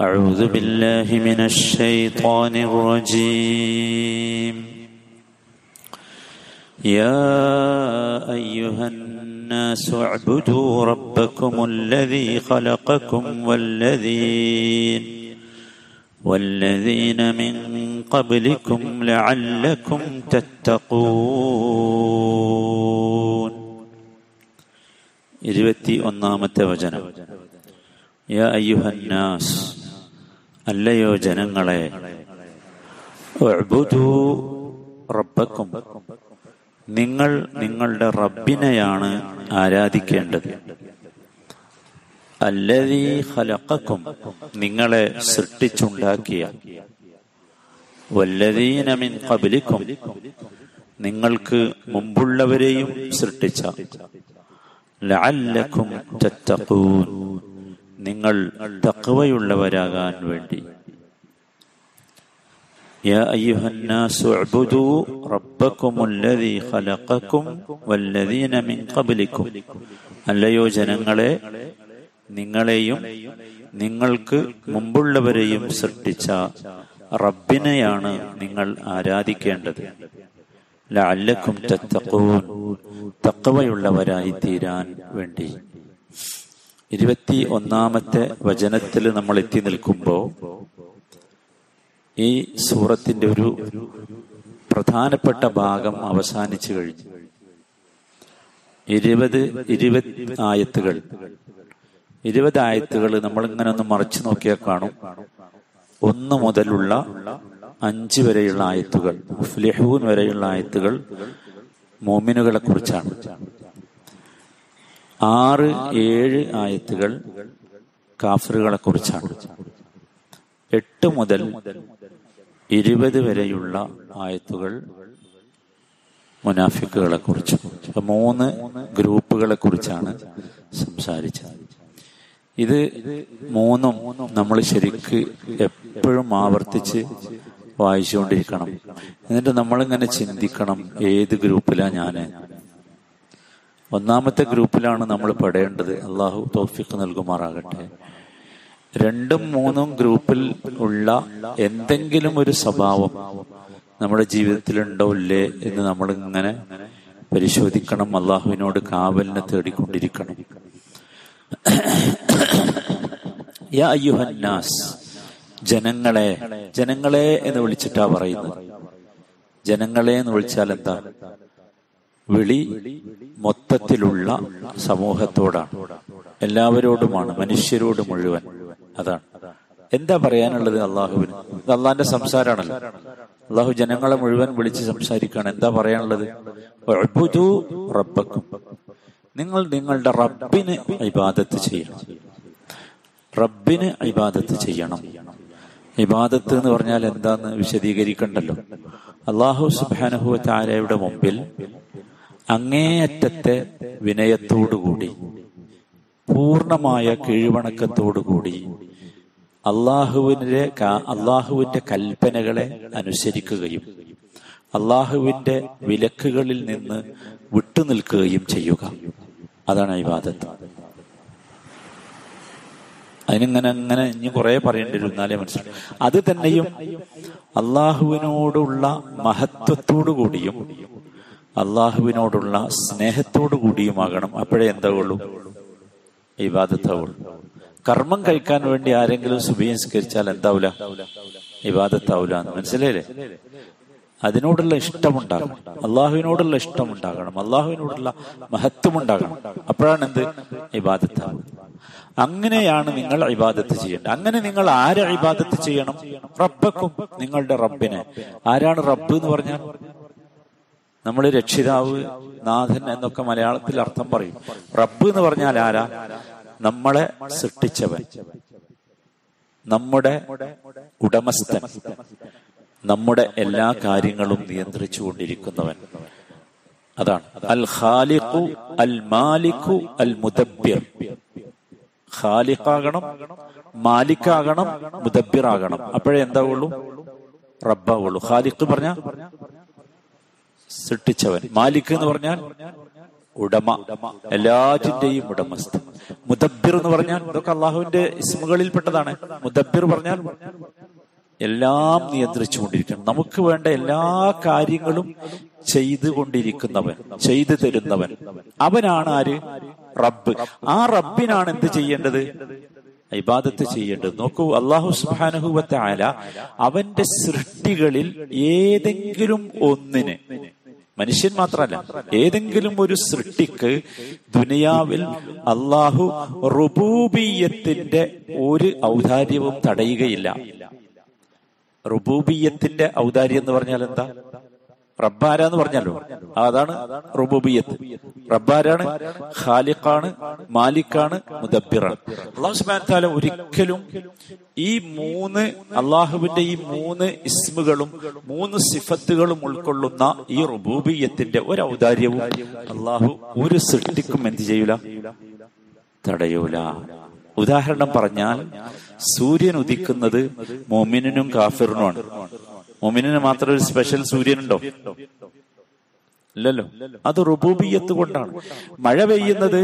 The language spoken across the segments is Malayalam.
أعوذ بالله من الشيطان الرجيم يا أيها الناس اعبدوا ربكم الذي خلقكم والذين والذين من قبلكم لعلكم تتقون ഇരുപത്തി ഒന്നാമത്തെ വചനം യാ അയ്യുഹന്നാസ് അല്ലയോ ജനങ്ങളെ നിങ്ങൾ നിങ്ങളുടെ റബ്ബിനെയാണ് ആരാധിക്കേണ്ടത്. അല്ലതീ ഹലക്കും നിങ്ങളെ സൃഷ്ടിച്ചുണ്ടാക്കിയ. വല്ലതീനമിൻ മിൻ ഖബ്ലിക്കും നിങ്ങൾക്ക് മുമ്പുള്ളവരെയും സൃഷ്ടിച്ച. ലഅല്ലക്കും നിങ്ങൾ തഖ്വയുള്ളവരാകാൻ വേണ്ടി يا أيها الناس اعبدوا ربكم الذي خلقكم والذين من قبلكم അല്ലയോ ജനങ്ങളെ നിങ്ങളെയും നിങ്ങൾക്ക് മുമ്പുള്ളവരെയും സൃഷ്ടിച്ച റബ്ബിനെയാണ് നിങ്ങൾ ആരാധിക്കേണ്ടത് ലഅല്ലക്കും തത്തഖൂൻ തക്കവയുള്ളവരായി തീരാൻ വേണ്ടി ഇരുപത്തി ഒന്നാമത്തെ വചനത്തിൽ നമ്മൾ എത്തി നിൽക്കുമ്പോൾ ഈ സൂറത്തിന്റെ ഒരു പ്രധാനപ്പെട്ട ഭാഗം അവസാനിച്ചു കഴിഞ്ഞു. ഇരുപത് ഇരുപത് ആയത്തുകൾ. ഇരുപത് ആയത്തുകൾ നമ്മൾ ഇങ്ങനെ ഒന്ന് മറിച്ചു നോക്കിയാൽ കാണും. ഒന്ന് മുതലുള്ള അഞ്ച് വരെയുള്ള ആയത്തുകൾ മുഫ്ലിഹൂൻ വരെയുള്ള ആയത്തുകൾ മോമിനുകളെ കുറിച്ചാണ്. ആറ് ഏഴ് ആയത്തുകൾ കാഫറുകളെ കുറിച്ചാണ്. എട്ട് മുതൽ ഇരുപത് വരെയുള്ള ആയത്തുകൾ മുനാഫിക്കുകളെ കുറിച്ച് മൂന്ന് ഗ്രൂപ്പുകളെ കുറിച്ചാണ് സംസാരിച്ചത്. ഇത് മൂന്നും നമ്മൾ ശരിക്ക് എപ്പോഴും ആവർത്തിച്ച് വായിച്ചുകൊണ്ടിരിക്കണം. എന്നിട്ട് നമ്മളിങ്ങനെ ചിന്തിക്കണം ഏത് ഗ്രൂപ്പിലാണ് ഞാൻ. ഒന്നാമത്തെ ഗ്രൂപ്പിലാണ് നമ്മൾ പെടേണ്ടത്. അള്ളാഹു തോഫിക്ക് നൽകുമാറാകട്ടെ. രണ്ടും മൂന്നും ഗ്രൂപ്പിൽ ഉള്ള എന്തെങ്കിലും ഒരു സ്വഭാവം നമ്മുടെ ജീവിതത്തിൽ ഉണ്ടോ ഇല്ലേ എന്ന് നമ്മൾ ഇങ്ങനെ പരിശോധിക്കണം. അള്ളാഹുവിനോട് കാവലിനെ തേടിക്കൊണ്ടിരിക്കണം. യാ ജനങ്ങളെ ജനങ്ങളെ എന്ന് വിളിച്ചിട്ടാ പറയുന്നത്. ജനങ്ങളെ എന്ന് വിളിച്ചാൽ എന്താ? വിളി മൊത്തത്തിലുള്ള സമൂഹത്തോടാണ്. എല്ലാവരോടുമാണ് മനുഷ്യരോട് മുഴുവൻ. അതാണ്. എന്താ പറയാനുള്ളത് അള്ളാഹുവിന്? ഇത് അള്ളാഹിന്റെ സംസാരമാണല്ലോ. അള്ളാഹു ജനങ്ങളെ മുഴുവൻ വിളിച്ച് സംസാരിക്കുകയാണ്. എന്താ പറയാനുള്ളത്? റബ്ബക്കും. നിങ്ങൾ നിങ്ങളുടെ റബ്ബിന് ഇബാദത്ത് ചെയ്യണം. റബ്ബിന് ഇബാദത്ത് ചെയ്യണം. ഇബാദത്ത് എന്ന് പറഞ്ഞാൽ എന്താന്ന് വിശദീകരിക്കണ്ടല്ലോ? അള്ളാഹു സുബാനഹു താരയുടെ മുമ്പിൽ അങ്ങേയറ്റത്തെ വിനയത്തോടുകൂടി പൂർണമായ കീഴ്വണക്കത്തോടുകൂടി അള്ളാഹുവിന്റെ അള്ളാഹുവിന്റെ കൽപ്പനകളെ അനുസരിക്കുകയും അള്ളാഹുവിന്റെ വിലക്കുകളിൽ നിന്ന് വിട്ടുനിൽക്കുകയും ചെയ്യുക. അതാണ് ഇബാദത്ത്. അതിനിങ്ങനെ അങ്ങനെ ഇനി കുറെ പറയേണ്ടി വരും എന്നാലേ മനസ്സിലായി അത് തന്നെയും അള്ളാഹുവിനോടുള്ള മഹത്വത്തോടു കൂടിയും അള്ളാഹുവിനോടുള്ള സ്നേഹത്തോടു കൂടിയുമാകണം. അപ്പോഴേ എന്താവുള്ളൂ? ഇബാദത്താവുള്ളൂ. കർമ്മം കഴിക്കാൻ വേണ്ടി ആരെങ്കിലും സുബീൻസ്കരിച്ചാൽ എന്താവൂല? ഇബാദത്താവൂല എന്ന്. മനസ്സിലായില്ലേ? അതിനോടുള്ള ഇഷ്ടമുണ്ടാകണം. അള്ളാഹുവിനോടുള്ള ഇഷ്ടമുണ്ടാകണം. അള്ളാഹുവിനോടുള്ള മഹത്വം ഉണ്ടാകണം അപ്പോഴാണ് എന്ത് ഇബാദത്താവുക അങ്ങനെയാണ് നിങ്ങൾ ഇബാദത്ത് ചെയ്യേണ്ടത്. അങ്ങനെ നിങ്ങൾ ആരെ ഇബാദത്ത് ചെയ്യണം? റബ്ബക്കും നിങ്ങളുടെ റബ്ബിനെ. ആരാണ് റബ്ബ് എന്ന് പറഞ്ഞാൽ? നമ്മൾ രക്ഷിതാവ് നാഥൻ എന്നൊക്കെ മലയാളത്തിൽ അർത്ഥം പറയും. റബ്ബ് എന്ന് പറഞ്ഞാൽ ആരാ? നമ്മളെ സൃഷ്ടിച്ചവൻ. നമ്മുടെ ഉടമസ്ഥൻ. നമ്മുടെ എല്ലാ കാര്യങ്ങളും നിയന്ത്രിച്ചു കൊണ്ടിരിക്കുന്നവൻ. അതാണ്. അൽ ഖാലിഖു അൽ മാലിഖു അൽ മുദബ്ബിർ. ഖാലിഖാകണം മാലിക്കാകണം മുദബ്ബിറാകണം. അപ്പോഴേ എന്താവുള്ളൂ? റബ്ബാവുള്ളൂ. ഖാലിഖ് പറഞ്ഞ സൃഷ്ടിച്ചവൻ. മാലിക് എന്ന് പറഞ്ഞാൽ ഉടമ. എല്ലാറ്റിന്റെയും ഉടമസ്ഥ മുദബിർ എന്ന് പറഞ്ഞാൽ ഇതൊക്കെ അള്ളാഹുവിന്റെ ഇസ്മുകളിൽപ്പെട്ടതാണ്. മുദബിർ പറഞ്ഞാൽ എല്ലാം നിയന്ത്രിച്ചുകൊണ്ടിരിക്കണം. നമുക്ക് വേണ്ട എല്ലാ കാര്യങ്ങളും ചെയ്തുകൊണ്ടിരിക്കുന്നവൻ ചെയ്തു തരുന്നവൻ. അവനാണ് ആര്? റബ്ബ്. ആ റബ്ബിനാണ് എന്ത് ചെയ്യേണ്ടത്? ഇബാദത്ത് ചെയ്യേണ്ടത്. നോക്കൂ അള്ളാഹു സുബാനഹുവത്തെ ആല അവന്റെ സൃഷ്ടികളിൽ ഏതെങ്കിലും ഒന്നിന് മനുഷ്യൻ മാത്രമല്ല ഏതെങ്കിലും ഒരു സൃഷ്ടിക്ക് ദുനിയാവിൽ അള്ളാഹു റുബൂബിയത്തിന്റെ ഒരു ഔദാര്യവും തടയുകയില്ല. റുബൂബിയത്തിന്റെ ഔദാര്യം എന്ന് പറഞ്ഞാൽ എന്താ? റബ്ബാര എന്ന് പറഞ്ഞല്ലോ അതാണ് റുബുബിയത്ത്. റബ്ബാരാണ് ഖാലിഖാണ് മാലിക്കാണ് മുദബിറാണ് അള്ളാഹു താല ഒരിക്കലും ഈ മൂന്ന് അള്ളാഹുവിന്റെ ഈ മൂന്ന് ഇസ്മുകളും മൂന്ന് സിഫത്തുകളും ഉൾക്കൊള്ളുന്ന ഈ റുബൂബിയത്തിന്റെ ഒരു ഔദാര്യവും അള്ളാഹു ഒരു സൃഷ്ടിക്കും എന്ത് ചെയ്യൂല? തടയൂല. ഉദാഹരണം പറഞ്ഞാൽ സൂര്യൻ ഉദിക്കുന്നത് മോമിനും കാഫിറിനുമാണ്. മോമിനിന് മാത്രം ഒരു സ്പെഷ്യൽ സൂര്യനുണ്ടോ? ഇല്ലല്ലോ. അത് റുബൂബിയത്ത് കൊണ്ടാണ്. മഴ പെയ്യുന്നത്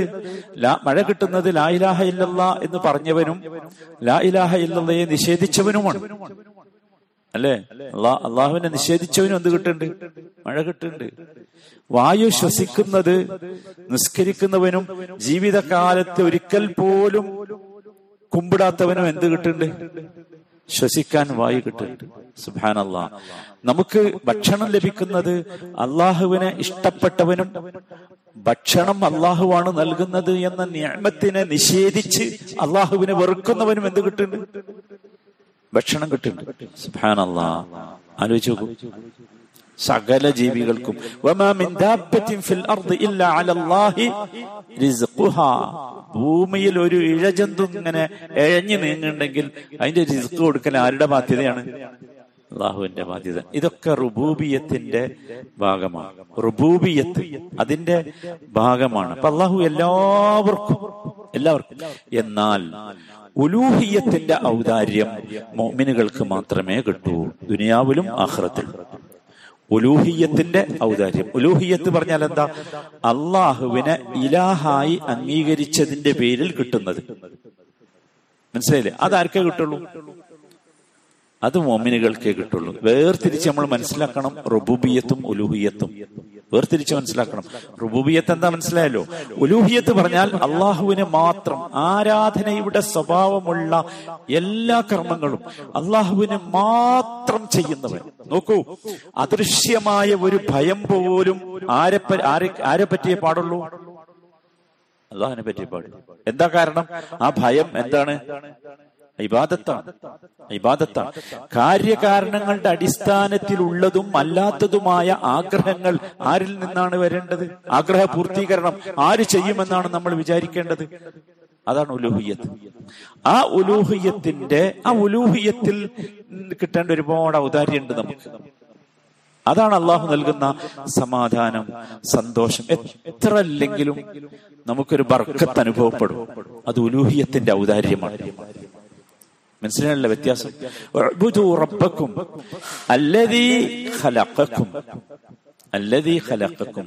മഴ കിട്ടുന്നത് ലാ ഇലാഹ ഇല്ലല്ല എന്ന് പറഞ്ഞവനും ലാ ഇലാഹ ഇല്ലല്ലയെ നിഷേധിച്ചവനുമാണ്. അല്ലേ? അള്ളാ അള്ളാഹുവിനെ നിഷേധിച്ചവനും എന്ത് കിട്ടുന്നുണ്ട്? മഴ കിട്ടുന്നുണ്ട്. വായു ശ്വസിക്കുന്നത് നിസ്കരിക്കുന്നവനും ജീവിതകാലത്ത് ഒരിക്കൽ പോലും കുമ്പിടാത്തവനും എന്ത് കിട്ടുന്നുണ്ട്? ശ്വസിക്കാൻ വായു കിട്ടുന്നുണ്ട് സുബാനല്ലാ നമുക്ക് ഭക്ഷണം ലഭിക്കുന്നത് അള്ളാഹുവിനെ ഇഷ്ടപ്പെട്ടവനും ഭക്ഷണം അള്ളാഹുവാണ് നൽകുന്നത് എന്ന നിയമത്തിനെ നിഷേധിച്ച് അള്ളാഹുവിനെ വെറുക്കുന്നവനും എന്ത് കിട്ടുന്നുണ്ട് ഭക്ഷണം കിട്ടുന്നുണ്ട് സുബാനല്ല ആലോചിച്ചു സകല ജീവികൾക്കും. ഭൂമിയിൽ ഒരു ഇഴജന്തു ഇങ്ങനെ എഴഞ്ഞു നീങ്ങുണ്ടെങ്കിൽ അതിന്റെ റിസ്ക് കൊടുക്കൽ ആരുടെ ബാധ്യതയാണ്? അള്ളാഹുവിന്റെ ബാധ്യത. ഇതൊക്കെ റുബൂബിയത്തിന്റെ ഭാഗമാണ്. റുബൂബിയത്ത് അതിന്റെ ഭാഗമാണ്. അപ്പൊ അള്ളാഹു എല്ലാവർക്കും എല്ലാവർക്കും. എന്നാൽ ഉലൂഹിയത്തിന്റെ ഔദാര്യം മോമിനുകൾക്ക് മാത്രമേ കിട്ടൂ ദുനിയാവിലും ആഹ്റത്തിലും ഉലൂഹിയത്തിന്റെ ഔദാര്യം. ഉലൂഹിയത്ത് പറഞ്ഞാൽ എന്താ? അള്ളാഹുവിനെ ഇലാഹായി അംഗീകരിച്ചതിന്റെ പേരിൽ കിട്ടുന്നത്. മനസ്സിലായില്ലേ? അതാർക്കേ കിട്ടുള്ളൂ? അത് മോമിനുകൾക്കേ കിട്ടുള്ളൂ. വേർതിരിച്ച് നമ്മൾ മനസ്സിലാക്കണം റുബൂബിയത്തും ഉലൂഹിയത്തും. വേർതിരിച്ച് മനസ്സിലാക്കണം. റുബൂബിയത്ത് എന്താ മനസ്സിലായല്ലോ? ഉലൂഹിയത്ത് പറഞ്ഞാൽ അള്ളാഹുവിന് മാത്രം ആരാധനയുടെ സ്വഭാവമുള്ള എല്ലാ കർമ്മങ്ങളും അള്ളാഹുവിന് മാത്രം ചെയ്യുന്നവൻ. നോക്കൂ അദൃശ്യമായ ഒരു ഭയം പോലും ആരെ ആരെ പറ്റിയേ പാടുള്ളൂ? അള്ളാഹിനെ പറ്റിയേ പാടുള്ളൂ. എന്താ കാരണം? ആ ഭയം എന്താണ്? ഇബാദത്താണ്. ഇബാദത്താണ്. കാര്യകാരണങ്ങളുടെ അടിസ്ഥാനത്തിലുള്ളതും അല്ലാത്തതുമായ ആഗ്രഹങ്ങൾ ആരിൽ നിന്നാണ് വരേണ്ടത്? ആഗ്രഹ പൂർത്തീകരണം ആര് ചെയ്യുമെന്നാണ് നമ്മൾ വിചാരിക്കേണ്ടത്? അതാണ് ഉലൂഹിയത്ത് ആ ഉലൂഹിയത്തിന്റെ ആ ഉലൂഹിയത്തിൽ കിട്ടേണ്ട ഒരുപാട് ഔദാര്യമുണ്ട് നമുക്ക്. അതാണ് അള്ളാഹു നൽകുന്ന സമാധാനം സന്തോഷം. എത്ര അല്ലെങ്കിലും നമുക്കൊരു ബർക്കത്ത് അനുഭവപ്പെടും. അത് ഉലൂഹിയത്തിന്റെ ഔദാര്യമാണ്. മനസ്സിലായുള്ള വ്യത്യാസം? റബ്ബക്കും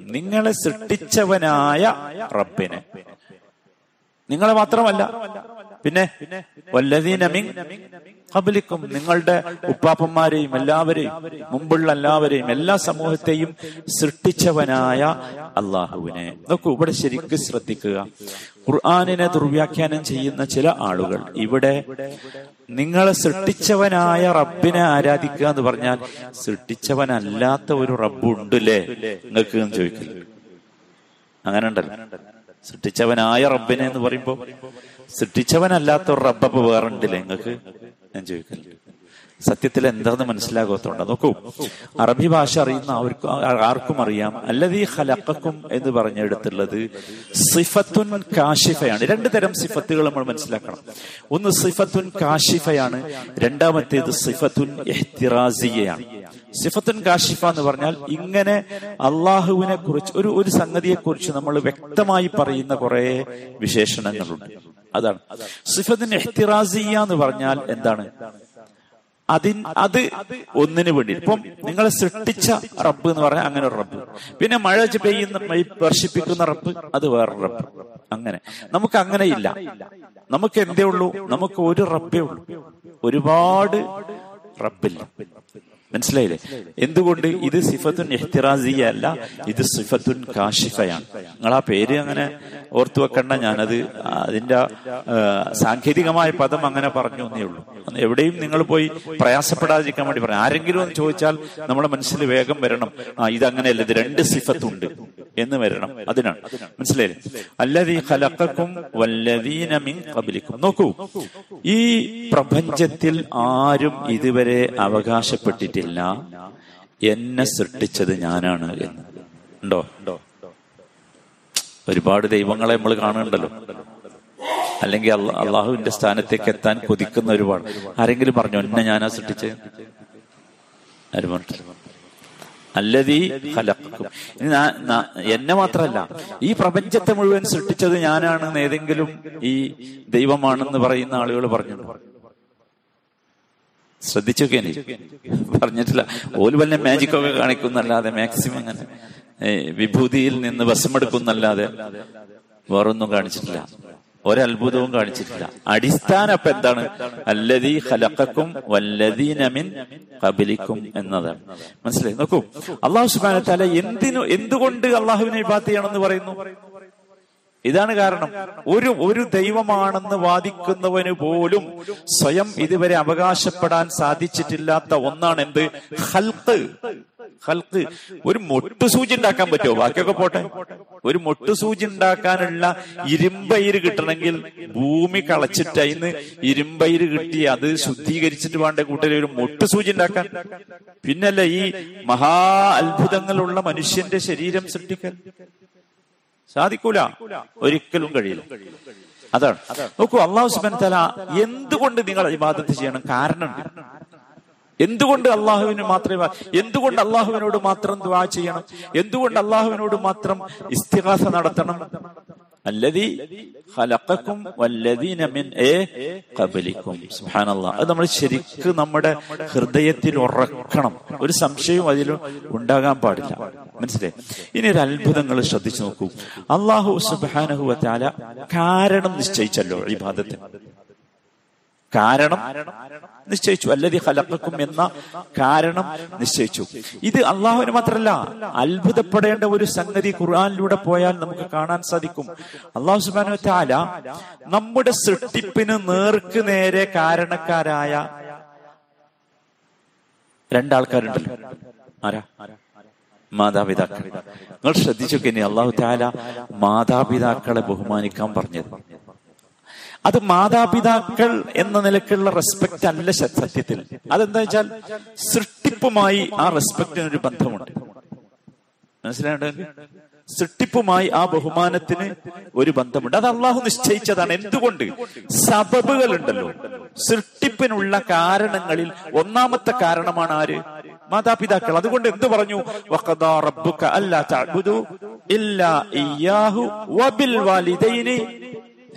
നിങ്ങളെ സൃഷ്ടിച്ചവനായ റബ്ബിനെ. നിങ്ങളെ മാത്രമല്ല പിന്നെ വല്ലതീനമിൻ കബലിക്കും നിങ്ങളുടെ ഉപ്പാപ്പന്മാരെയും എല്ലാവരെയും മുമ്പുള്ള എല്ലാവരെയും എല്ലാ സമൂഹത്തെയും സൃഷ്ടിച്ചവനായ അള്ളാഹുവിനെ. നോക്കൂ ഇവിടെ ശരിക്കും ശ്രദ്ധിക്കുക. ഖുർആാനിനെ ദുർവ്യാഖ്യാനം ചെയ്യുന്ന ചില ആളുകൾ ഇവിടെ നിങ്ങളെ സൃഷ്ടിച്ചവനായ റബ്ബിനെ ആരാധിക്കുക എന്ന് പറഞ്ഞാൽ സൃഷ്ടിച്ചവനല്ലാത്ത ഒരു റബ്ബ് ഉണ്ടല്ലേ? നിങ്ങൾക്ക് ചോദിക്കില്ല. അങ്ങനെ ഉണ്ടല്ലോ സൃഷ്ടിച്ചവനായ റബ്ബിനെ എന്ന് പറയുമ്പോ സൃഷ്ടിച്ചവനല്ലാത്ത ഒരു റബ്ബപ്പ് വേറെ ഉണ്ടല്ലേ നിങ്ങൾക്ക്? ഞാൻ ചോദിക്കല്ലേ സത്യത്തിൽ എന്താണെന്ന് മനസ്സിലാകാത്തതുകൊണ്ട് നോക്കൂ അറബി ഭാഷ അറിയുന്ന അവർക്കും ആർക്കും അറിയാം. അല്ലതീ ഹലക്കും എന്ന് പറഞ്ഞെടുത്തുള്ളത് സിഫത്തുൻ കാഷിഫയാണ് രണ്ട് തരം സിഫത്തുകൾ നമ്മൾ മനസ്സിലാക്കണം. ഒന്ന് സിഫത്തുൻ കാഷിഫയാണ് രണ്ടാമത്തേത് സിഫത്തുൻ എഹ്തിറാസിയയാണ് സിഫത്തുൻ കാഷിഫ എന്ന് പറഞ്ഞാൽ ഇങ്ങനെ അള്ളാഹുവിനെ കുറിച്ച് ഒരു ഒരു സംഗതിയെ കുറിച്ച് നമ്മൾ വ്യക്തമായി പറയുന്ന കുറെ വിശേഷണങ്ങളുണ്ട്. അതാണ്. സിഫത്തുൻ എഹ്തിറാസിയ എന്ന് പറഞ്ഞാൽ എന്താണ്? അതിൻ അത് ഒന്നിന് വേണ്ടി ഇപ്പം നിങ്ങൾ സൃഷ്ടിച്ച റബ്ബ് എന്ന് പറഞ്ഞാൽ അങ്ങനെ ഒരു റബ്ബ്. പിന്നെ മഴ പെയ്യുന്ന മഴ വർഷിപ്പിക്കുന്ന റബ്ബ് അത് വേറെ റബ്ബ്. അങ്ങനെ. നമുക്ക് അങ്ങനെ ഇല്ല. നമുക്ക് എന്തേ ഉള്ളൂ? നമുക്ക് ഒരു റബ്ബേ ഉള്ളൂ. ഒരുപാട് റബ്ബില്ല. മനസ്സിലായില്ലേ? എന്തുകൊണ്ട് ഇത് സിഫത്തുൻ എഹ്തിറാസിയ അല്ല ഇത് സിഫത്തുൻ കാഷിഫയാണ്? നിങ്ങൾ ആ പേര് അങ്ങനെ ഓർത്തു വെക്കണ്ട ഞാനത് അതിന്റെ സാങ്കേതികമായ പദം അങ്ങനെ പറഞ്ഞു എന്നേ ഉള്ളൂ. എവിടെയും നിങ്ങൾ പോയി പ്രയാസപ്പെടാതിരിക്കാൻ വേണ്ടി പറയാം. ആരെങ്കിലും ഒന്ന് ചോദിച്ചാൽ നമ്മുടെ മനസ്സിൽ വേഗം വരണം. ആ ഇതങ്ങനെയല്ല ഇത് രണ്ട് സിഫത്തുണ്ട്. എന്ന് വരണം. അതിനാണ്. ഖബലിക്കും. നോക്കൂ ഈ പ്രപഞ്ചത്തിൽ ആരും ഇതുവരെ അവകാശപ്പെട്ടിട്ടില്ല. എന്നെ സൃഷ്ടിച്ചത് ഞാനാണ് എന്ന്. ഉണ്ടോ? ഒരുപാട് ദൈവങ്ങളെ നമ്മൾ കാണുന്നുണ്ടല്ലോ. അല്ലെങ്കിൽ അള്ള- അള്ളാഹുവിന്റെ സ്ഥാനത്തേക്ക് എത്താൻ കൊതിക്കുന്ന ഒരുപാട്. ആരെങ്കിലും പറഞ്ഞു എന്നെ ഞാനാ സൃഷ്ടിച്ചത് ആരും പറഞ്ഞിട്ടില്ല അല്ലതീ നാ- എന്നെ മാത്രമല്ല ഈ പ്രപഞ്ചത്തെ മുഴുവൻ സൃഷ്ടിച്ചത് ഞാനാണ് ഏതെങ്കിലും ഈ ദൈവമാണെന്ന് പറയുന്ന ആളുകൾ പറഞ്ഞു ശ്രദ്ധിച്ചൊക്കെ പറഞ്ഞിട്ടില്ല. ഓൽ വല്ല മാജിക് ഒക്കെ കാണിക്കുന്നല്ലാതെ മാക്സിമം അങ്ങനെ വിഭൂതിയിൽ നിന്ന് വശമെടുക്കുന്നല്ലാതെ വേറൊന്നും കാണിച്ചിട്ടില്ല. ഒരത്ഭുതവും കാണിച്ചിട്ടില്ല. അടിസ്ഥാനം അപ്പൊ എന്താണ്? അല്ലതീ ഹലക്കും വല്ലതീനമിൻ മിൻ ഖബലിക്കും എന്നതാണ് മനസ്സിലായി? നോക്കൂ അള്ളാഹു സുബാന തല എന്തിനു എന്തുകൊണ്ട് അള്ളാഹുവിനെ ഇബാത്ത് ചെയ്യണമെന്ന് പറയുന്നു? ഇതാണ് കാരണം. ഒരു ഒരു ദൈവമാണെന്ന് വാദിക്കുന്നവന് പോലും സ്വയം ഇതുവരെ അവകാശപ്പെടാൻ സാധിച്ചിട്ടില്ലാത്ത ഒന്നാണ് എന്ത് ഹൽക്ക് ഹൽക്ക് ഒരു മൊട്ടുസൂചി ഉണ്ടാക്കാൻ പറ്റുമോ? ബാക്കിയൊക്കെ പോട്ടെ. ഒരു മൊട്ടുസൂചി ഉണ്ടാക്കാനുള്ള ഇരുമ്പയിര് കിട്ടണമെങ്കിൽ ഭൂമി കളച്ചിട്ട് അതിന് ഇരുമ്പയിര് കിട്ടി അത് ശുദ്ധീകരിച്ചിട്ട് വേണ്ട കൂട്ടരെ ഒരു മൊട്ടുസൂചി ഉണ്ടാക്കാൻ പിന്നല്ല ഈ മഹാ അത്ഭുതങ്ങളുള്ള മനുഷ്യന്റെ ശരീരം സൃഷ്ടിക്കാൻ സാധിക്കൂല? ഒരിക്കലും കഴിയില്ല. അതാണ്. നോക്കൂ അള്ളാഹു സുബൻ തല എന്തുകൊണ്ട് നിങ്ങൾ ഇബാദത്ത് ചെയ്യണം? കാരണം എന്തുകൊണ്ട് അള്ളാഹുവിന് മാത്രമേ എന്തുകൊണ്ട് അള്ളാഹുവിനോട് മാത്രം ദുആ ചെയ്യണം? എന്തുകൊണ്ട് അള്ളാഹുവിനോട് മാത്രം ഇസ്തിഹാസ നടത്തണം? അല്ലതി ഖലഖക്കും വല്ലദീന മിൻ ഏ ഖബലിക്കും. സുബ്ഹാനല്ലാഹ് അത് നമ്മൾ ശരിക്ക് നമ്മുടെ ഹൃദയത്തിൽ ഉറക്കണം. ഒരു സംശയവും അതിൽ ഉണ്ടാകാൻ പാടില്ല. മനസ്സിലായി? ഇനി ഒരു അത്ഭുതങ്ങൾ ശ്രദ്ധിച്ചു നോക്കൂ. അള്ളാഹു സുബ്ഹാനഹു വതആല കാരണം നിശ്ചയിച്ചല്ലോ ഇബാദത്തിന് കാരണം നിശ്ചയിച്ചു. അല്ലതി ഹലക്കും എന്ന കാരണം നിശ്ചയിച്ചു. ഇത് അള്ളാഹുവിന് മാത്രമല്ല അത്ഭുതപ്പെടേണ്ട ഒരു സംഗതി ഖുർആാനിലൂടെ പോയാൽ നമുക്ക് കാണാൻ സാധിക്കും. അള്ളാഹു സുബാനു താല നമ്മുടെ സൃഷ്ടിപ്പിന് നേർക്ക് നേരെ കാരണക്കാരായ രണ്ടാൾക്കാരുണ്ടല്ലോ. ആരാ? മാതാപിതാക്കൾ. നിങ്ങൾ ശ്രദ്ധിച്ചു കഴിഞ്ഞാൽ അള്ളാഹു താല മാതാപിതാക്കളെ ബഹുമാനിക്കാൻ പറഞ്ഞത്. അത് മാതാപിതാക്കൾ എന്ന നിലക്കുള്ള റെസ്പെക്ട് അല്ല സത്യത്തിൽ. അതെന്താ വെച്ചാൽ സൃഷ്ടിപ്പുമായി ആ റെസ്പെക്റ്റിന് ഒരു ബന്ധമുണ്ട്. മനസ്സിലായിട്ട് സൃഷ്ടിപ്പുമായി ആ ബഹുമാനത്തിന് ഒരു ബന്ധമുണ്ട്. അത് അള്ളാഹു നിശ്ചയിച്ചതാണ്. എന്തുകൊണ്ട്? സബബുകൾ ഉണ്ടല്ലോ സൃഷ്ടിപ്പിനുള്ള കാരണങ്ങളിൽ ഒന്നാമത്തെ കാരണമാണ് ആര്? മാതാപിതാക്കൾ. അതുകൊണ്ട് എന്ത് പറഞ്ഞു? വഖദാ റബ്ബുക അല്ലാ ഇല്ലാ ഇയ്യാഹു വബിൽ വാലിദൈനി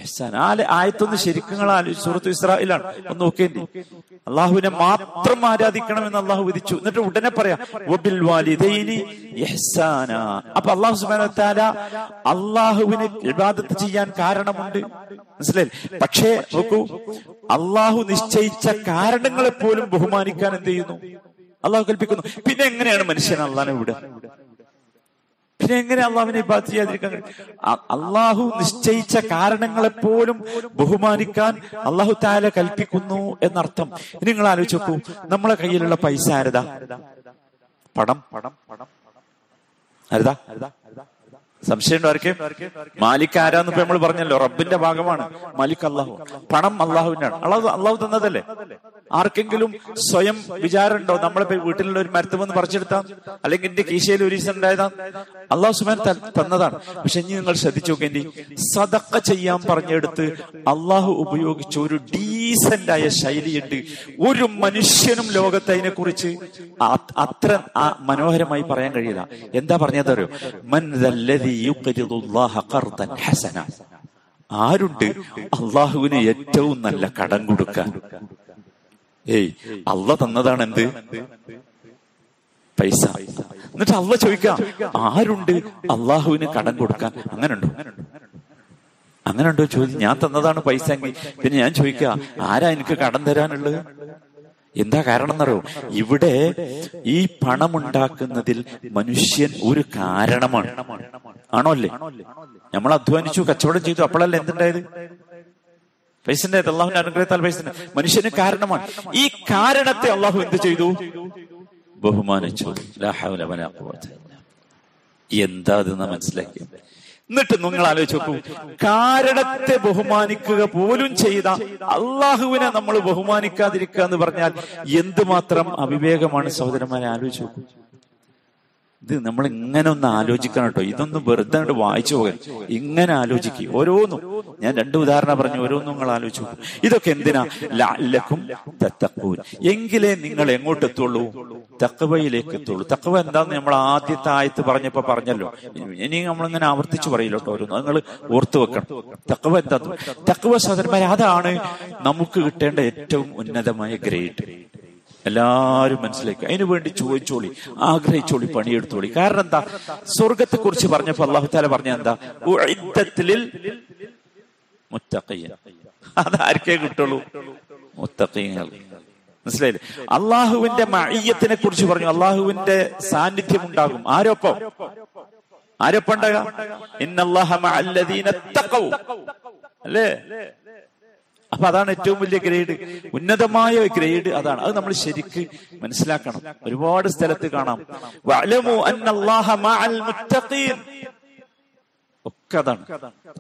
ഇഹ്സാൻ. ആ ല- ആയത്തൊന്ന് ശരിക്കും സുഹൃത്തു ഇസ്രായേലാണ് ഒന്ന് നോക്കേണ്ടി. അള്ളാഹുവിനെ മാത്രം ആരാധിക്കണം എന്ന് അള്ളാഹു വിധിച്ചു. എന്നിട്ട് ഉടനെ പറയാം അപ്പൊ അള്ളാഹു സുബ്ഹാനഹു അള്ളാഹുവിനെ വിവാദത്ത് ചെയ്യാൻ കാരണമുണ്ട്. മനസ്സിലായി പക്ഷേ നോക്കൂ അള്ളാഹു നിശ്ചയിച്ച കാരണങ്ങളെ പോലും ബഹുമാനിക്കാൻ എന്ത് ചെയ്യുന്നു? അള്ളാഹു കൽപ്പിക്കുന്നു. പിന്നെ എങ്ങനെയാണ് മനുഷ്യൻ അള്ളാഹിനെ വിടുക? പിന്നെ എങ്ങനെ അള്ളാഹുവിനെ ഇബാദത്ത് ചെയ്യാതിരിക്കാൻ? അള്ളാഹു നിശ്ചയിച്ച കാരണങ്ങളെപ്പോലും ബഹുമാനിക്കാൻ അള്ളാഹു താല കൽപ്പിക്കുന്നു എന്നർത്ഥം. ഇനി നിങ്ങൾ ആലോചിച്ച് നോക്കൂ നമ്മളെ കയ്യിലുള്ള പൈസ ആരതാ? പണം പണം പണം. ആരതാ? സംശയമുണ്ടോ ആർക്കും? മാലിക് ആരാന്ന് ഇപ്പൊ നമ്മൾ പറഞ്ഞല്ലോ റബ്ബിന്റെ ഭാഗമാണ്. മാലിക് അള്ളാഹു. പണം അള്ളാഹുവിനാണ്. അള്ളാഹു അള്ളാഹു തന്നതല്ലേ? ആർക്കെങ്കിലും സ്വയം വിചാരമുണ്ടോ? നമ്മളെ വീട്ടിലുള്ള ഒരു മരത്തുമെന്ന് പറിച്ചെടുത്താ? അല്ലെങ്കിൽ എന്റെ കീശയിൽ ഒരു ദിവസം ഉണ്ടായതാ? അള്ളാഹു സുബാൻ തന്നതാണ്. പക്ഷെ ഇനി നിങ്ങൾ ശ്രദ്ധിച്ചു നോക്കേണ്ടി സതക്ക ചെയ്യാൻ പറഞ്ഞെടുത്ത് അള്ളാഹു ഉപയോഗിച്ച ഒരു ഡീസന്റ് ആയ ശൈലിയുണ്ട്. ഒരു മനുഷ്യനും ലോകത്ത് അതിനെ കുറിച്ച് അത്ര മനോഹരമായി പറയാൻ കഴിയില്ല. എന്താ ഖർദൻ ഹസന. ആരുണ്ട്? അള്ളാഹുവിന് ഏറ്റവും നല്ല കടം കൊടുക്കാൻ ഏയ് അള്ള തന്നതാണ് എന്ത് പൈസ. എന്നിട്ട് അള്ള ചോദിക്കാം ആരുണ്ട്? അള്ളാഹുവിന് കടം കൊടുക്കാൻ. അങ്ങനെ ഉണ്ടോ അങ്ങനെ ഉണ്ടോ ചോദിച്ചു ഞാൻ തന്നതാണ് പൈസ എങ്കിൽ. പിന്നെ ഞാൻ ചോദിക്കുക ആരാ എനിക്ക് കടം തരാനുള്ളത്? എന്താ കാരണം എന്നറിയോ? ഇവിടെ ഈ പണമുണ്ടാക്കുന്നതിൽ മനുഷ്യൻ ഒരു കാരണമാണ്. ആണോ അല്ലേ? നമ്മൾ അധ്വാനിച്ചു കച്ചവടം ചെയ്തു അപ്പോഴല്ലേ എന്തുണ്ടായത്? പൈസന്റെ അള്ളാഹുന്റെ അനുഗ്രഹത്താൽ പൈസ മനുഷ്യന് കാരണമാണ്. ഈ കാരണത്തെ അള്ളാഹു എന്ത് ചെയ്തു? ബഹുമാനിച്ചു. എന്താ അതെന്ന് മനസ്സിലാക്കി എന്നിട്ട് നിങ്ങൾ ആലോചിച്ച് നോക്കൂ. കാരണത്തെ ബഹുമാനിക്കുക പോലും ചെയ്ത അള്ളാഹുവിനെ നമ്മൾ ബഹുമാനിക്കാതിരിക്കുക എന്ന് പറഞ്ഞാൽ എന്തുമാത്രം അവിവേകമാണ് സഹോദരന്മാരെ ആലോചിച്ച് നോക്കൂ. ഇത് നമ്മൾ ഇങ്ങനെ ഒന്ന് ആലോചിക്കണം കേട്ടോ. ഇതൊന്നും വെറുതെ വായിച്ചു പോകാൻ ഇങ്ങനെ ആലോചിക്കുക ഓരോന്നും. ഞാൻ രണ്ട് ഉദാഹരണം പറഞ്ഞു. ഓരോന്നും നിങ്ങൾ ആലോചിച്ചു ഇതൊക്കെ എന്തിനാ? ലഅല്ലക്കും തത്തഖൂൻ. എങ്കിലേ നിങ്ങൾ എങ്ങോട്ട് എത്തുള്ളൂ? തക്കവയിലേക്ക് എത്തുള്ളൂ. തക്കവ എന്താന്ന് നമ്മൾ ആദ്യത്തെ ആയത്ത് പറഞ്ഞപ്പോ പറഞ്ഞല്ലോ. ഇനി നമ്മളിങ്ങനെ ആവർത്തിച്ചു പറയില്ല കേട്ടോ ഓരോന്നും. നിങ്ങൾ ഓർത്തു വെക്കണം. തക്കവ എന്താ തക്കവ സഹോദരന്മാർ അതാണ് നമുക്ക് കിട്ടേണ്ട ഏറ്റവും ഉന്നതമായ ഗ്രേഡ്. എല്ലാരും മനസ്സിലാക്കി അതിനു വേണ്ടി ചോദിച്ചോളി ആഗ്രഹിച്ചോളി പണിയെടുത്തോളി. കാരണം എന്താ? സ്വർഗത്തെ കുറിച്ച് പറഞ്ഞപ്പോ അള്ളാഹു താല പറഞ്ഞ എന്താ? അതാർക്കേ കിട്ടുള്ളൂ? മുത്തക്കയ്യ മനസ്സിലായില്ലേ? അള്ളാഹുവിന്റെ മയ്യത്തിനെ കുറിച്ച് പറഞ്ഞു അള്ളാഹുവിന്റെ സാന്നിധ്യം ഉണ്ടാകും ആരോപ്പം ആരൊപ്പം ഉണ്ടാകാം അല്ലേ? അപ്പൊ അതാണ് ഏറ്റവും വലിയ ഗ്രേഡ്. ഉന്നതമായ ഗ്രേഡ് അതാണ്. അത് നമ്മൾ ശരിക്ക് മനസ്സിലാക്കണം. ഒരുപാട് സ്ഥലത്ത് കാണാം. ഒക്കെ അതാണ്.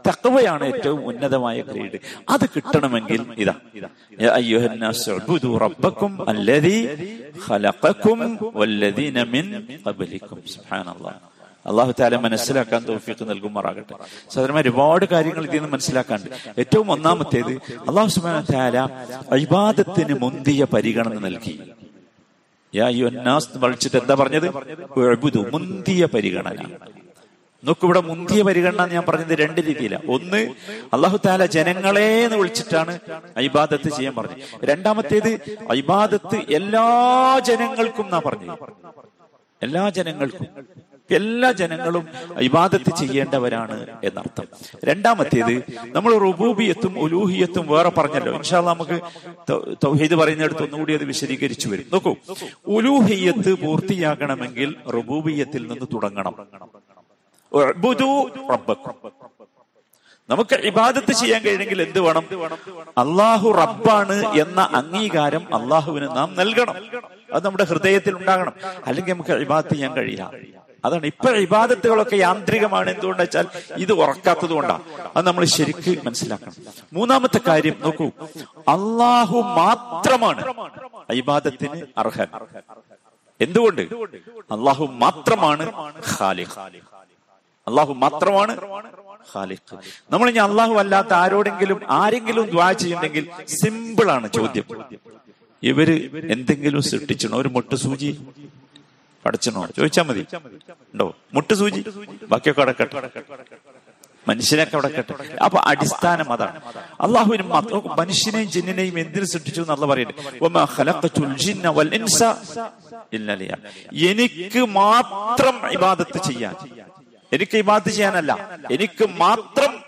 തക്കവയാണ് ഏറ്റവും ഉന്നതമായ ഗ്രേഡ്. അത് കിട്ടണമെങ്കിൽ ഇതാ. റബ്ബക്കും വല്ലദീന മിൻ സുബ്ഹാനല്ലാഹ്. അള്ളാഹു താല മനസ്സിലാക്കാൻ തോഫിക്ക് നൽകുമാറാകട്ടെ. സഹോദരന്മാർ ഒരുപാട് കാര്യങ്ങൾ ഇതിൽ നിന്ന് മനസ്സിലാക്കാണ്ട് ഏറ്റവും ഒന്നാമത്തേത് അള്ളാഹു സുബാന താല അഭിവാദത്തിന് മുന്തിയ പരിഗണന നൽകി. വിളിച്ചിട്ട് എന്താ പറഞ്ഞത്? മുന്തിയ പരിഗണന. നോക്കൂ ഇവിടെ മുന്തിയ പരിഗണന ഞാൻ പറഞ്ഞത് രണ്ട് രീതിയിലാണ് ഒന്ന് അള്ളാഹു താല ജനങ്ങളെ എന്ന് വിളിച്ചിട്ടാണ് അഭിബാദത്ത് ചെയ്യാൻ പറഞ്ഞത്. രണ്ടാമത്തേത് അഭിബാദത്ത് എല്ലാ ജനങ്ങൾക്കും എന്നാ പറഞ്ഞത്? എല്ലാ ജനങ്ങൾക്കും. എല്ലാ ജനങ്ങളും ഇബാദത്ത് ചെയ്യേണ്ടവരാണ് എന്നർത്ഥം. രണ്ടാമത്തേത് നമ്മൾ റുബൂബിയത്തും ഉലൂഹിയത്തും വേറെ പറഞ്ഞല്ലോ. ഇൻഷാല്ല നമുക്ക് തൗഹീദ് പറയുന്നിടത്ത് ഒന്നുകൂടി അത് വിശദീകരിച്ചു വരും. നോക്കൂ ഉലൂഹിയത്ത് പൂർത്തിയാകണമെങ്കിൽ റുബൂബിയത്തിൽ നിന്ന് തുടങ്ങണം. നമുക്ക് ഇബാദത്ത് ചെയ്യാൻ കഴിയണമെങ്കിൽ എന്ത് വേണം? അള്ളാഹു റബ്ബാണ് എന്ന അംഗീകാരം അള്ളാഹുവിന് നാം നൽകണം. അത് നമ്മുടെ ഹൃദയത്തിൽ ഉണ്ടാകണം. അല്ലെങ്കിൽ നമുക്ക് ഇബാദത്ത് ചെയ്യാൻ കഴിയില്ല. അതാണ് ഇപ്പൊ ഇബാദത്തുകളൊക്കെ യാന്ത്രികമാണ്. എന്തുകൊണ്ട് വെച്ചാൽ ഇത് ഉറക്കാത്തത് കൊണ്ടാണ് അത് നമ്മൾ ശരിക്ക് മനസ്സിലാക്കണം. മൂന്നാമത്തെ കാര്യം നോക്കൂ. അള്ളാഹു മാത്രമാണ് ഇബാദത്തിന് അർഹൻ. എന്തുകൊണ്ട്? അള്ളാഹു മാത്രമാണ് ഖാലിഖ്. അള്ളാഹു മാത്രമാണ് ഖാലിഖ്. നമ്മൾ ഇനി അള്ളാഹു അല്ലാത്ത ആരോടെങ്കിലും ആരെങ്കിലും ദ്വാ ചെയ്യുന്നെങ്കിൽ സിമ്പിൾ ആണ് ചോദ്യം. ഇവർ എന്തെങ്കിലും സൃഷ്ടിച്ചണോ? ഒരു മുട്ടുസൂചി? പഠിച്ചണോ ചോദിച്ചാൽ മതി. ഉണ്ടോ? മുട്ട് സൂചി. ബാക്കിയൊക്കെ അടക്കട്ടെ. മനുഷ്യനൊക്കെ അടക്കട്ടെ. അപ്പൊ അടിസ്ഥാനം അതാണ്. അള്ളാഹുവിന് മനുഷ്യനെയും ജിന്നിനെയും എന്തിനു സൃഷ്ടിച്ചു എന്നുള്ള പറയുന്നത്. എനിക്ക് മാത്രം ഇബാദത്ത് ചെയ്യാൻ. എനിക്ക് ഇബാദത്ത് ചെയ്യാനല്ല. എനിക്ക് മാത്രം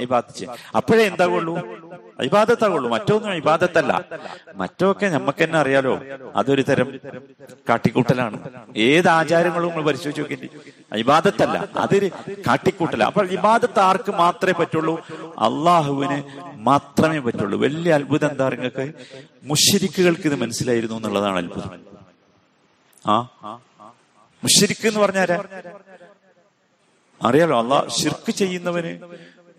ഇബാദത്ത് ചെയ്യാൻ. അപ്പോഴേ എന്താകുള്ളൂ? ഇബാദത്താകുള്ളൂ മറ്റൊന്നും ഇബാദത്തല്ല. മറ്റൊക്കെ നമുക്ക് തന്നെ അറിയാലോ. അതൊരു തരം കാട്ടിക്കൂട്ടലാണ്. ഏത് ആചാരങ്ങളും നമ്മൾ പരിശോധിച്ച് നോക്കിയിട്ട്. ഇബാദത്തല്ല. അതൊരു കാട്ടിക്കൂട്ടല. അപ്പോൾ ഇബാദത്ത് ആർക്ക് മാത്രമേ പറ്റുള്ളൂ? അള്ളാഹുവിന് മാത്രമേ പറ്റുള്ളൂ. വലിയ അത്ഭുതം എന്താ നിങ്ങൾക്ക്? മുഷരിക്കുകൾക്ക് ഇത് മനസ്സിലായിരുന്നു എന്നുള്ളതാണ് അത്ഭുതം. ആ? മുഷരിക്ക് എന്ന് പറഞ്ഞാരാ? അറിയാലോ അള്ളാഹ് ഷിർക്ക് ചെയ്യുന്നവന്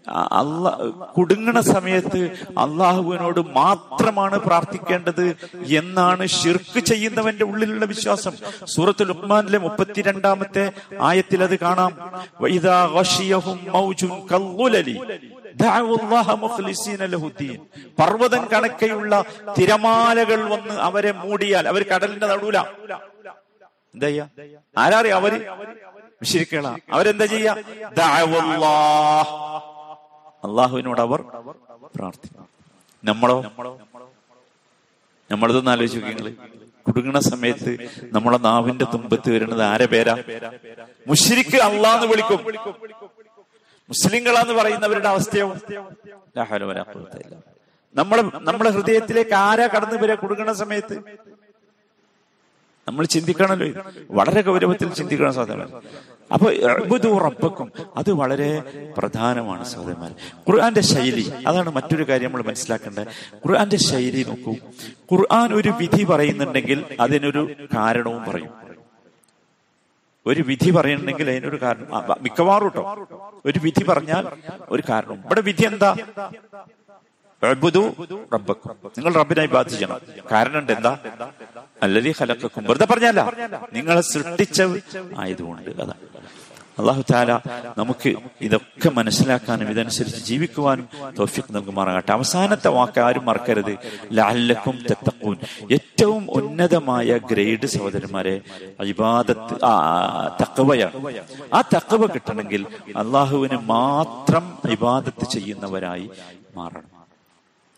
അല്ല കുടുങ്ങണ സമയത്ത് അള്ളാഹുവിനോട് മാത്രമാണ് പ്രാർത്ഥിക്കേണ്ടത് എന്നാണ് ഷിർക്ക് ചെയ്യുന്നവന്റെ ഉള്ളിലുള്ള വിശ്വാസം. സൂറത്ത് ലുക്മാനിലെ മുപ്പത്തിരണ്ടാമത്തെ ആയത്തിൽ അത് കാണാം. പർവതം കണക്കെയുള്ള തിരമാലകൾ വന്ന് അവരെ മൂടിയാൽ അവർ കടലിന്റെ നടുവില. എന്താ ചെയ്യാ ആരാറിയ അവർ? മുശ്രിക്കുകളാ. അവരെന്താ ചെയ്യാ. അള്ളാഹുവിനോട് അവർ പ്രാർത്ഥിക്കും. നമ്മളോ? നമ്മളിതൊന്ന് ആലോചിച്ച് നോക്കി നിങ്ങൾ. കുടുങ്ങണ സമയത്ത് നമ്മളെ നാവിന്റെ തുമ്പത്ത് വരുന്നത് ആരെ പേരാ? മുഷിരിക്ക് അള്ളാന്ന് വിളിക്കും. മുസ്ലിങ്ങളാന്ന് പറയുന്നവരുടെ അവസ്ഥയോ. നമ്മളെ നമ്മളെ ഹൃദയത്തിലേക്ക് ആരാ കടന്നു വരിക കുടുങ്ങണ സമയത്ത്? നമ്മൾ ചിന്തിക്കണമല്ലോ വളരെ ഗൗരവത്തിൽ ചിന്തിക്കണം സാധനം അപ്പൊ റബ്ബക്കും അത് വളരെ പ്രധാനമാണ് സഹോദരന്മാർ ഖുർആന്റെ ശൈലി അതാണ് മറ്റൊരു കാര്യം നമ്മൾ മനസ്സിലാക്കേണ്ടത്. ഖുർആന്റെ ശൈലി നോക്കൂ. ഖുർആൻ ഒരു വിധി പറയുന്നുണ്ടെങ്കിൽ അതിനൊരു കാരണവും പറയും. ഒരു വിധി പറയണമെങ്കിൽ അതിനൊരു കാരണം മിക്കവാറും കേട്ടോ ഒരു വിധി പറഞ്ഞാൽ ഒരു കാരണവും. ഇവിടെ വിധി എന്താ? റബ്ബക്കും. നിങ്ങൾ റബ്ബിനായി ബാധിക്കണം. കാരണം ഉണ്ട് എന്താ? അല്ലതി ഹലക്കും വെറുതെ പറഞ്ഞല്ല നിങ്ങളെ സൃഷ്ടിച്ച ആയതുകൊണ്ട്. അതാണ് അള്ളാഹു താല നമുക്ക് ഇതൊക്കെ മനസ്സിലാക്കാനും ഇതനുസരിച്ച് ജീവിക്കുവാനും തോഫിക്ക് നൽകുമാറാകട്ടെ. അവസാനത്തെ വാക്ക് ആരും മറക്കരുത്. ലാലക്കും തെത്തക്കൂൻ ഏറ്റവും ഉന്നതമായ ഗ്രേഡ് സഹോദരന്മാരെ ഇബാദത്ത് തക്കവയാണ് ആ തക്കവ കിട്ടണമെങ്കിൽ അള്ളാഹുവിന് മാത്രം ഇബാദത്ത് ചെയ്യുന്നവരായി മാറണം.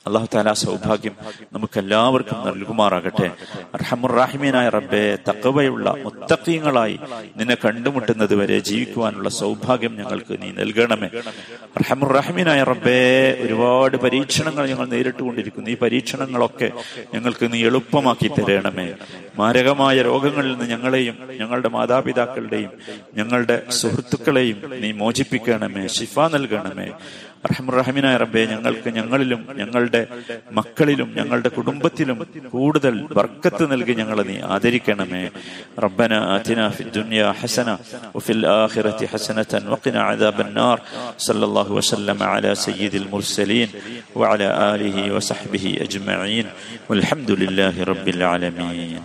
അള്ളാഹു താല സൗഭാഗ്യം നമുക്ക് എല്ലാവർക്കും നൽകുമാറാകട്ടെ അർഹമുറാഹിമീനായ റബ്ബെ തക്കവയുള്ള മുത്തക്കീങ്ങളായി നിന്നെ കണ്ടുമുട്ടുന്നത് വരെ ജീവിക്കുവാനുള്ള സൗഭാഗ്യം ഞങ്ങൾക്ക് നീ നൽകണമേ. അർഹമുറാഹിമീനായ റബ്ബെ ഒരുപാട് പരീക്ഷണങ്ങൾ ഞങ്ങൾ നേരിട്ടുകൊണ്ടിരിക്കുന്നു. ഈ പരീക്ഷണങ്ങളൊക്കെ ഞങ്ങൾക്ക് നീ എളുപ്പമാക്കി തരണമേ. മാരകമായ രോഗങ്ങളിൽ നിന്ന് ഞങ്ങളെയും ഞങ്ങളുടെ മാതാപിതാക്കളുടെയും ഞങ്ങളുടെ സുഹൃത്തുക്കളെയും നീ മോചിപ്പിക്കണമേ ശിഫ നൽകണമേ. റഹമുറഹമിനായ റബ്ബെ ഞങ്ങൾക്ക് ഞങ്ങളിലും ഞങ്ങളുടെ മക്കളിലും ഞങ്ങളുടെ കുടുംബത്തിലും കൂടുതൽ വർക്കത്ത് നൽകി ഞങ്ങളെ നീ ആദരിക്കണമേ. റബ്ബന അതിനാ ഫി ദുനിയ ഹസന വഫിൽ ആഖിറതി ഹസനതൻ വഖിന അദാബൻ നാർ സല്ലല്ലാഹു വസല്ലമ അലാ സയ്യിദിൽ മുർസലീൻ വഅലാ ആലിഹി വസഹ്ബിഹി അജ്മഈൻ. വൽഹംദുലില്ലാഹി റബ്ബിൽ ആലമീൻ.